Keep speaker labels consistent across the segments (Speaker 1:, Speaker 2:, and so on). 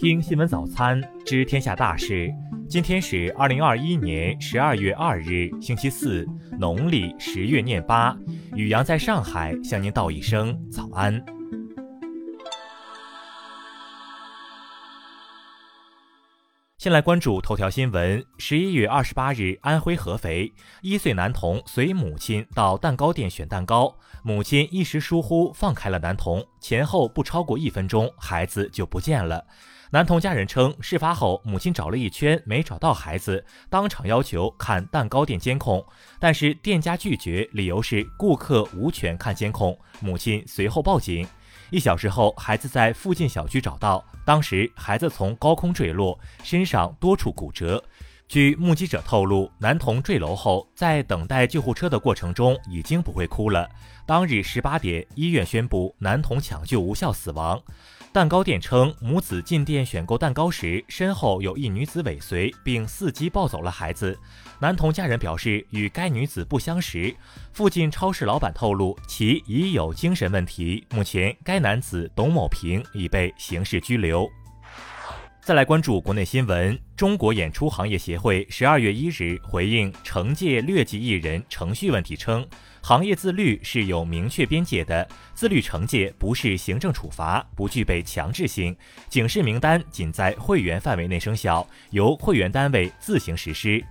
Speaker 1: 听新闻早餐知天下大事。今天是二零二一年十二月二日，星期四，农历十月廿八。雨阳在上海向您道一声早安。先来关注头条新闻。十一月二十八日，安徽合肥一岁男童随母亲到蛋糕店选蛋糕，母亲一时疏忽放开了男童，前后不超过一分钟，孩子就不见了。男童家人称，事发后母亲找了一圈没找到孩子，当场要求看蛋糕店监控，但是店家拒绝，理由是顾客无权看监控。母亲随后报警。一小时后，孩子在附近小区找到。当时，孩子从高空坠落，身上多处骨折。据目击者透露，男童坠楼后，在等待救护车的过程中已经不会哭了。当日十八点，医院宣布男童抢救无效死亡。蛋糕店称，母子进店选购蛋糕时，身后有一女子尾随，并伺机抱走了孩子。男童家人表示，与该女子不相识。附近超市老板透露，其已有精神问题。目前，该男子董某平已被刑事拘留。再来关注国内新闻，中国演出行业协会十二月一日回应惩戒劣迹艺人程序问题称。行业自律是有明确边界的，自律惩戒不是行政处罚，不具备强制性，警示名单仅在会员范围内生效，由会员单位自行实施。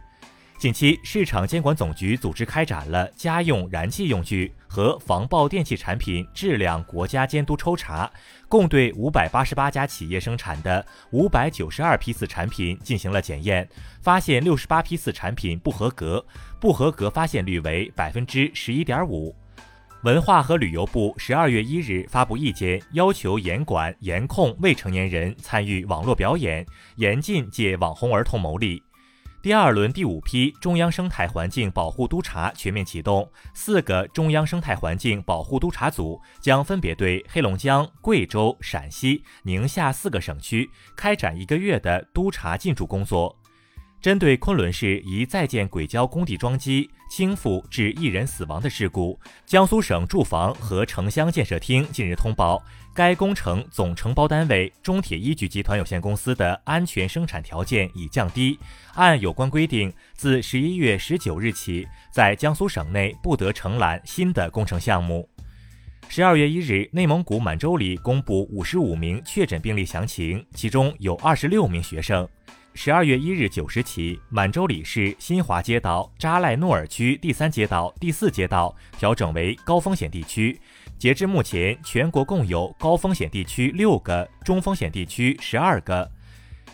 Speaker 1: 近期，市场监管总局组织开展了家用燃气用具和防爆电器产品质量国家监督抽查，共对五百八十八家企业生产的五百九十二批次产品进行了检验，发现六十八批次产品不合格，不合格发现率为百分之十一点五。文化和旅游部十二月一日发布意见，要求严管严控未成年人参与网络表演，严禁借网红儿童牟利。第二轮第五批中央生态环境保护督察全面启动，四个中央生态环境保护督察组将分别对黑龙江、贵州、陕西、宁夏四个省区开展一个月的督查进驻工作。针对昆仑市一在建轨交工地桩基倾覆致一人死亡的事故，江苏省住房和城乡建设厅近日通报，该工程总承包单位中铁一局集团有限公司的安全生产条件已降低，按有关规定，自十一月十九日起，在江苏省内不得承揽新的工程项目。十二月一日，内蒙古满洲里公布五十五名确诊病例详情，其中有二十六名学生。十二月一日九时起，满洲里市新华街道扎赖诺尔区第三街道、第四街道调整为高风险地区。截至目前，全国共有高风险地区六个，中风险地区十二个。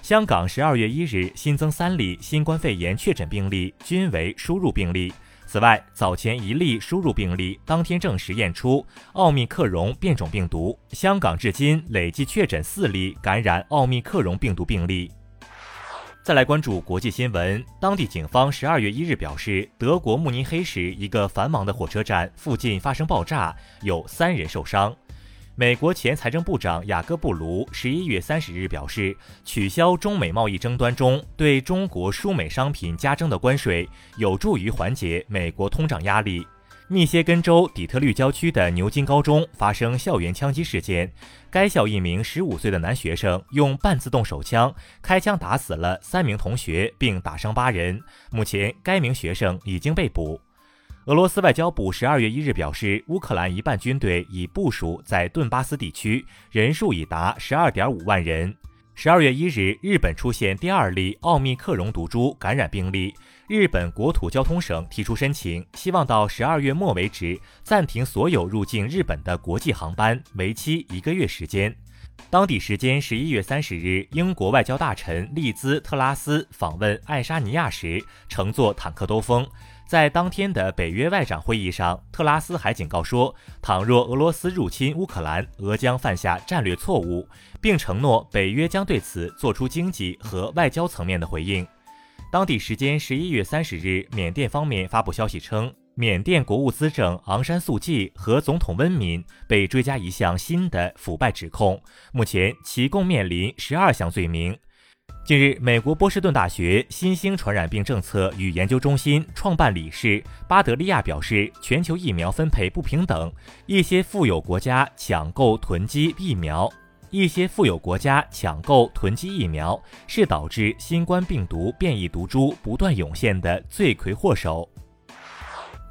Speaker 1: 香港十二月一日新增三例新冠肺炎确诊病例，均为输入病例。此外，早前一例输入病例当天证实验出奥密克戎变种病毒。香港至今累计确诊四例感染奥密克戎病毒病例。再来关注国际新闻，当地警方十二月一日表示，德国慕尼黑市一个繁忙的火车站附近发生爆炸，有三人受伤。美国前财政部长雅各布卢十一月三十日表示，取消中美贸易争端中对中国输美商品加征的关税，有助于缓解美国通胀压力。密歇根州底特律郊区的牛津高中发生校园枪击事件，该校一名十五岁的男学生用半自动手枪开枪打死了三名同学，并打伤八人。目前，该名学生已经被捕。俄罗斯外交部十二月一日表示，乌克兰一半军队已部署在顿巴斯地区，人数已达十二点五万人。十二月一日，日本出现第二例奥密克戎毒株感染病例。日本国土交通省提出申请，希望到十二月末为止暂停所有入境日本的国际航班，为期一个月时间。当地时间十一月三十日，英国外交大臣利兹特拉斯访问爱沙尼亚时，乘坐坦克兜风。在当天的北约外长会议上，特拉斯还警告说，倘若俄罗斯入侵乌克兰，俄将犯下战略错误，并承诺北约将对此做出经济和外交层面的回应。当地时间十一月三十日，缅甸方面发布消息称，缅甸国务资政昂山素季和总统温敏被追加一项新的腐败指控，目前其共面临十二项罪名。近日，美国波士顿大学新兴传染病政策与研究中心创办理事巴德利亚表示，全球疫苗分配不平等，一些富有国家抢购囤积疫苗。一些富有国家抢购囤积疫苗，是导致新冠病毒变异毒株不断涌现的罪魁祸首。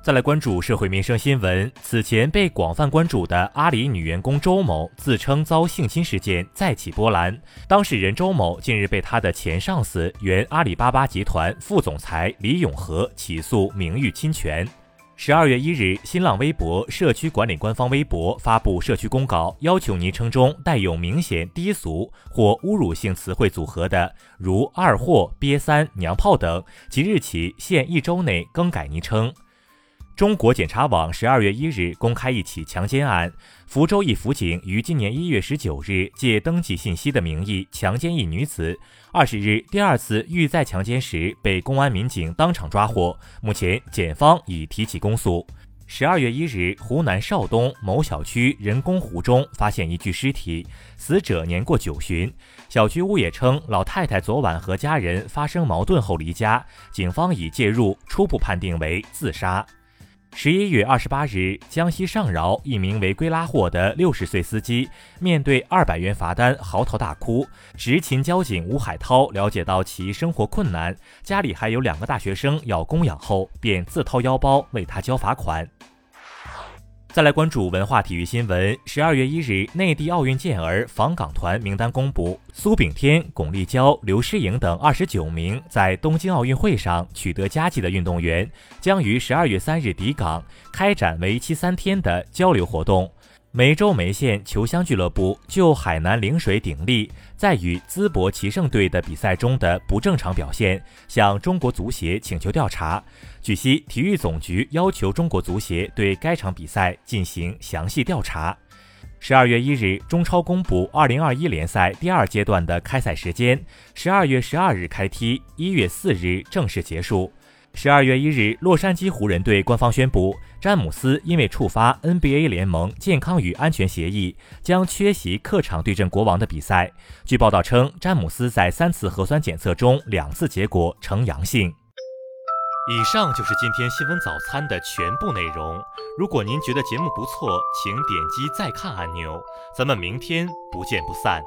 Speaker 1: 再来关注社会民生新闻，此前被广泛关注的阿里女员工周某自称遭性侵事件再起波澜。当事人周某近日被他的前上司、原阿里巴巴集团副总裁李永和起诉名誉侵权。十二月一日，新浪微博社区管理官方微博发布社区公告，要求昵称中带有明显低俗或侮辱性词汇组合的，如“二货”“瘪三”“娘炮”等，即日起限一周内更改昵称。中国检察网十二月一日公开一起强奸案，福州一辅警于今年一月十九日借登记信息的名义强奸一女子，二十日第二次欲再强奸时被公安民警当场抓获，目前检方已提起公诉。十二月一日，湖南邵东某小区人工湖中发现一具尸体，死者年过九旬，小区物业称老太太昨晚和家人发生矛盾后离家，警方已介入，初步判定为自杀。十一月二十八日，江西上饶一名违规拉货的六十岁司机，面对二百元罚单嚎啕大哭。执勤交警吴海涛了解到其生活困难，家里还有两个大学生要供养后，便自掏腰包为他交罚款。再来关注文化体育新闻。十二月一日，内地奥运健儿访港团名单公布，苏炳添、巩立姣、刘诗颖等二十九名在东京奥运会上取得佳绩的运动员，将于十二月三日抵港，开展为期三天的交流活动。梅州梅县球乡俱乐部就海南陵水鼎立在与淄博奇胜队的比赛中的不正常表现，向中国足协请求调查。据悉，体育总局要求中国足协对该场比赛进行详细调查。十二月一日，中超公布二零二一联赛第二阶段的开赛时间，十二月十二日开踢，一月四日正式结束。十二月一日，洛杉矶湖人队官方宣布，詹姆斯因为触发 NBA 联盟健康与安全协议，将缺席客场对阵国王的比赛。据报道称，詹姆斯在三次核酸检测中两次结果呈阳性。以上就是今天新闻早餐的全部内容。如果您觉得节目不错，请点击再看按钮。咱们明天不见不散。